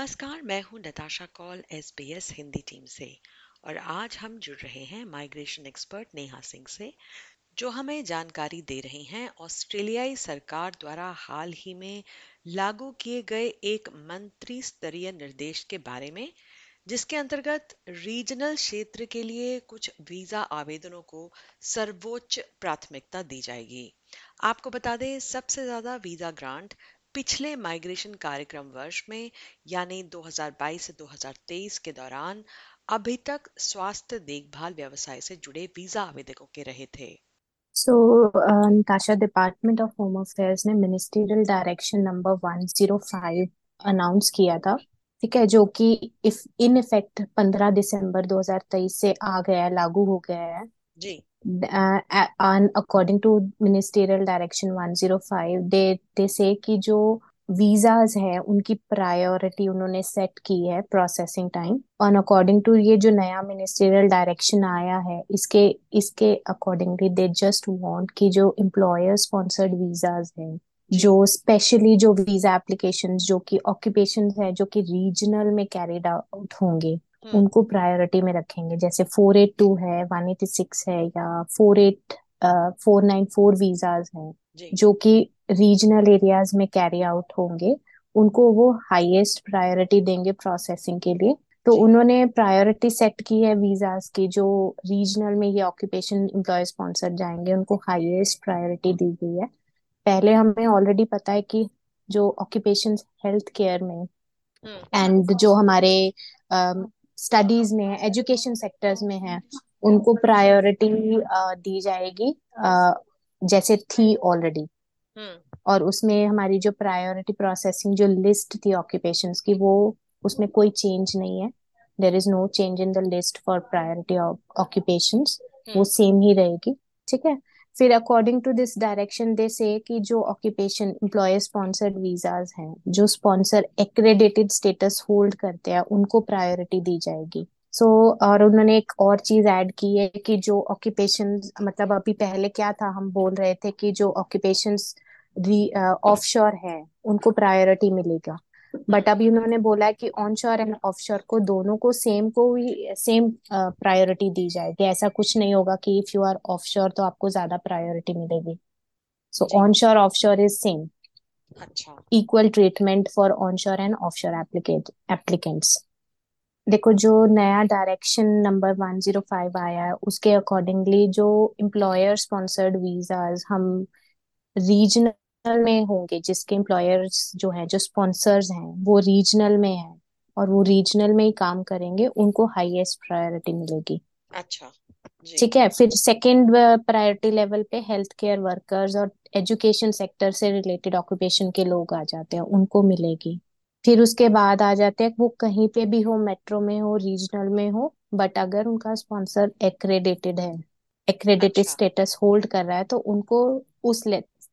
नमस्कार, मैं हूँ नताशा कॉल एस हिंदी टीम से। और आज हम जुड़ रहे हैं माइग्रेशन एक्सपर्ट नेहा सिंह से, जो हमें जानकारी दे रही हैं ऑस्ट्रेलियाई सरकार द्वारा हाल ही में लागू किए गए एक मंत्री स्तरीय निर्देश के बारे में, जिसके अंतर्गत रीजनल क्षेत्र के लिए कुछ वीज़ा आवेदनों को सर्वोच्च प्राथमिकता दी जाएगी। आपको बता दें, सबसे ज़्यादा वीज़ा ग्रांट पिछले माइग्रेशन कार्यक्रम वर्ष में यानी 2022 से 2023 के दौरान अभी तक स्वास्थ्य देखभाल व्यवसाय से जुड़े वीज़ा आवेदकों के रहे थे। सो नाtasha डिपार्टमेंट ऑफ़ होम अफेयर्स ने मिनिस्ट्रियल डायरेक्शन नंबर 105 अनाउंस किया था ठीक है जो कि इफ़ इन इफ़ेक्ट 15 दिसंबर 2023 से आ गया है लागू हो गया है। जी। Uh, according to ministerial direction 105 they they say कि जो वीजाज है उनकी प्रायोरिटी उन्होंने सेट की है प्रोसेसिंग टाइम और अकॉर्डिंग टू ये जो नया मिनिस्ट्रियल डायरेक्शन आया है इसके इसके अकॉर्डिंगली दे जस्ट वांट कि जो एम्प्लॉयर स्पॉन्सर्ड वीजाज है जो स्पेशली जो वीज़ा एप्लीकेशन जो कि ऑक्यूपेशन है जो कि रीजनल में कैरिड आउट होंगे। उनको प्रायोरिटी में रखेंगे जैसे फोर एट टू है वन एटी सिक्स है या four eight four nine four visas हैं जो। कि रीजनल एरियाज़ में कैरी आउट होंगे उनको वो हाईएस्ट प्रायोरिटी देंगे प्रोसेसिंग के लिए। तो उन्होंने प्रायोरिटी सेट की है वीजाज की जो रीजनल में ये ऑक्यूपेशन एम्प्लॉय स्पॉन्सर जाएँगे उनको हाईएस्ट प्रायोरिटी दी गई है। पहले हमें ऑलरेडी पता है कि जो ऑक्यूपेशन हेल्थ केयर में एंड हम्म। जो हमारे स्टडीज़ में है एजुकेशन सेक्टर्स में है उनको प्रायोरिटी दी जाएगी जैसे थी ऑलरेडी हम्म। और उसमें हमारी जो प्रायोरिटी प्रोसेसिंग जो लिस्ट थी ऑक्यूपेशंस की वो उसमें कोई चेंज नहीं है there is no change in the list for priority occupations वो सेम हम्म। ही रहेगी ठीक है फिर अकॉर्डिंग टू दिस डायरेक्शन दे से कि जो ऑक्यूपेशन एम्प्लॉयर स्पॉन्सर्ड वीजाज हैं जो स्पॉन्सर एक्रेडिटेड स्टेटस होल्ड करते हैं उनको प्रायोरिटी दी जाएगी। सो so, और उन्होंने एक और चीज़ ऐड की है कि जो ऑक्यूपेशन मतलब अभी पहले क्या था हम बोल रहे थे कि जो ऑक्यूपेशन ऑफ़ श्योर है उनको प्रायोरिटी मिलेगा। बट अभी उन्होंने बोला है कि ऑनशोर एंड ऑफशोर को दोनों को सेम को ही सेम प्रायोरिटी दी जाएगी। ऐसा कुछ नहीं होगा कि इफ़ यू आर ऑफशोर तो आपको ज़्यादा प्रायोरिटी मिलेगी। So onshore offshore is same अच्छा। Equal treatment for onshore and offshore एप्लीकेट applicants देखो जो नया डायरेक्शन नंबर 105 आया है उसके अकॉर्डिंगली जो एम्प्लॉयर स्पॉन्सर्ड वीजाज हम रीजनल में होंगे जिसके एम्प्लॉयर्स जो है जो स्पॉन्सर्स हैं वो रीजनल में है और वो रीजनल में ही काम करेंगे उनको हाईएस्ट प्रायोरिटी मिलेगी। अच्छा ठीक है फिर सेकंड प्रायोरिटी लेवल पे हेल्थ केयर वर्कर्स और एजुकेशन सेक्टर से रिलेटेड ऑक्यूपेशन के लोग आ जाते हैं उनको मिलेगी। फिर उसके बाद आ जाते हैं वो कहीं पे भी हो मेट्रो में हो रीजनल में हो बट अगर उनका स्पॉन्सर एक्रेडिटेड है एक्रेडिटेड स्टेटस होल्ड कर रहा है तो उनको उस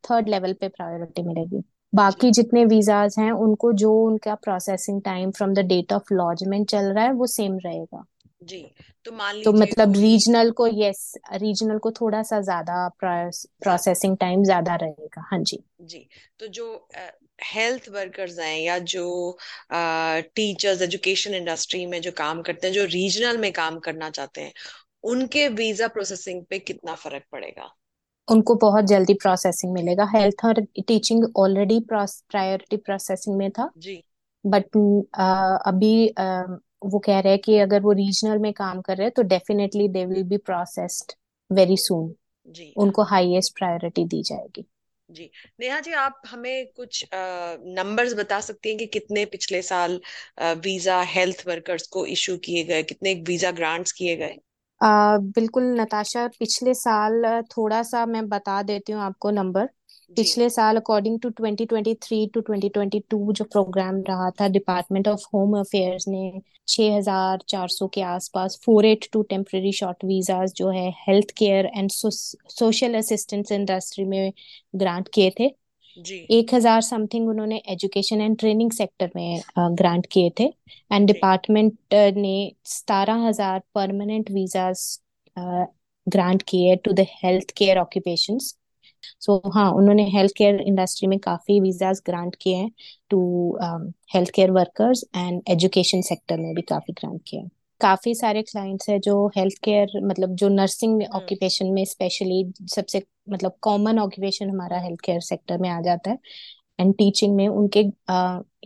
थर्ड लेवल पे प्रायोरिटी मिलेगी। बाकी जितने वीजाज हैं उनको जो उनका processing time from the date of lodgement चल रहा है वो सेम रहेगा। जी तो मान तो मतलब रीजनल को यस रीजनल को थोड़ा सा ज़्यादा प्रोसेसिंग टाइम ज़्यादा रहेगा। हाँ जी। जी तो जो हेल्थ वर्कर्स हैं या जो टीचर्स एजुकेशन इंडस्ट्री में जो काम करते हैं जो रीजनल में काम करना चाहते हैं उनके वीज़ा प्रोसेसिंग पे कितना फ़र्क पड़ेगा? उनको बहुत जल्दी प्रोसेसिंग मिलेगा। हेल्थ और टीचिंग ऑलरेडी प्रायोरिटी प्रोसेसिंग में था। जी। बट अभी uh, वो कह रहे हैं कि अगर वो रीजनल में काम कर रहे हैं तो definitely they will be processed very soon जी। उनको हाईएस्ट प्रायोरिटी दी जाएगी। जी। नेहा जी आप हमें कुछ नंबर्स बता सकती हैं कि कितने पिछले साल वीज़ा हेल्थ वर्कर्स को इशू किए गए कितने वीज़ा ग्रांट्स किए गए? आ, बिल्कुल नताशा पिछले साल थोड़ा सा मैं बता देती हूँ आपको नंबर। पिछले साल अकॉर्डिंग टू 2023 टू 2022 जो प्रोग्राम रहा था डिपार्टमेंट ऑफ़ होम अफेयर्स ने 6400 के आसपास four eight two temporary short visas जो है health care and social assistance industry में ग्रांट किए थे। एक हज़ार समथिंग उन्होंने एजुकेशन एंड ट्रेनिंग सेक्टर में ग्रांट किए थे। एंड डिपार्टमेंट ने सतारह हज़ार परमानेंट वीज़ा ग्रांट किए to the health care occupations so हाँ उन्होंने हेल्थ केयर इंडस्ट्री में काफ़ी वीजाज ग्रांट किए हैं to health care workers and education sector में भी काफ़ी ग्रांट किए हैं। काफ़ी सारे क्लाइंट्स है जो हेल्थ केयर मतलब जो नर्सिंग ऑक्यूपेशन में स्पेशली सबसे मतलब कॉमन ऑक्यूपेशन हमारा हेल्थ केयर सेक्टर में आ जाता है। एंड टीचिंग में उनके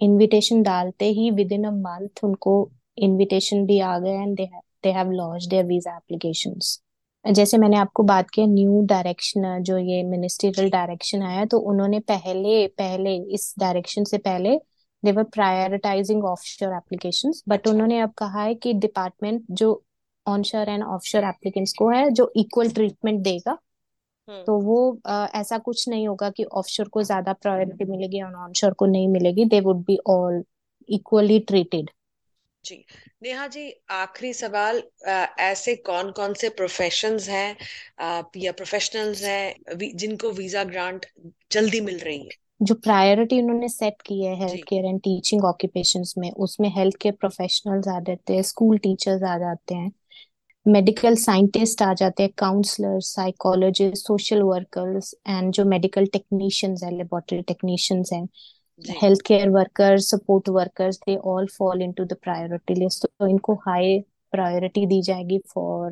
इनविटेशन डालते ही विद इन अ मंथ उनको इनविटेशन भी आ गए and they they have launch their visa applications जैसे मैंने आपको बात किया न्यू डायरेक्शन जो ये मिनिस्ट्रियल डायरेक्शन आया तो उन्होंने पहले पहले इस डायरेक्शन से पहले they were prioritising offshore applications but उन्होंने अब कहा है कि डिपार्टमेंट जो ऑनशोर एंड ऑफशोर एप्लीकेंट्स को है जो इक्वल ट्रीटमेंट देगा हम्म। तो वो आ, ऐसा कुछ नहीं होगा कि ऑफशोर को ज़्यादा प्रायोरिटी मिलेगी और ऑनशोर को नहीं मिलेगी। They would be all equally treated जी। नेहा जी आखिरी सवाल आ, ऐसे कौन कौन से प्रोफेशंस हैं या प्रोफेशनल्स हैं जिनको वीज़ा ग्रांट जल्दी मिल रही है? जो प्रायोरिटी उन्होंने सेट की है health care and teaching occupations में उसमें हेल्थ केयर प्रोफेशनल्स आ जाते हैं स्कूल टीचर्स आ जाते हैं मेडिकल साइंटिस्ट आ जाते हैं counsellors psychologist social workers and जो मेडिकल टेक्नीशियंस हैं लेबोरेटरी टेक्नीशियंस हैं health care workers support workers they all fall into the priority list तो इनको हाई प्रायोरिटी दी जाएगी फॉर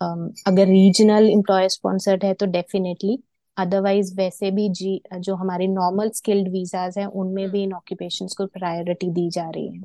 um, अगर रीजनल एम्प्लॉय स्पॉन्सर्ड है तो डेफिनेटली अदरवाइज़ वैसे भी जी जो हमारे नॉर्मल स्किल्ड वीजाज हैं उनमें हम्म। भी इन ऑक्यूपेशन को प्रायोरिटी दी जा रही है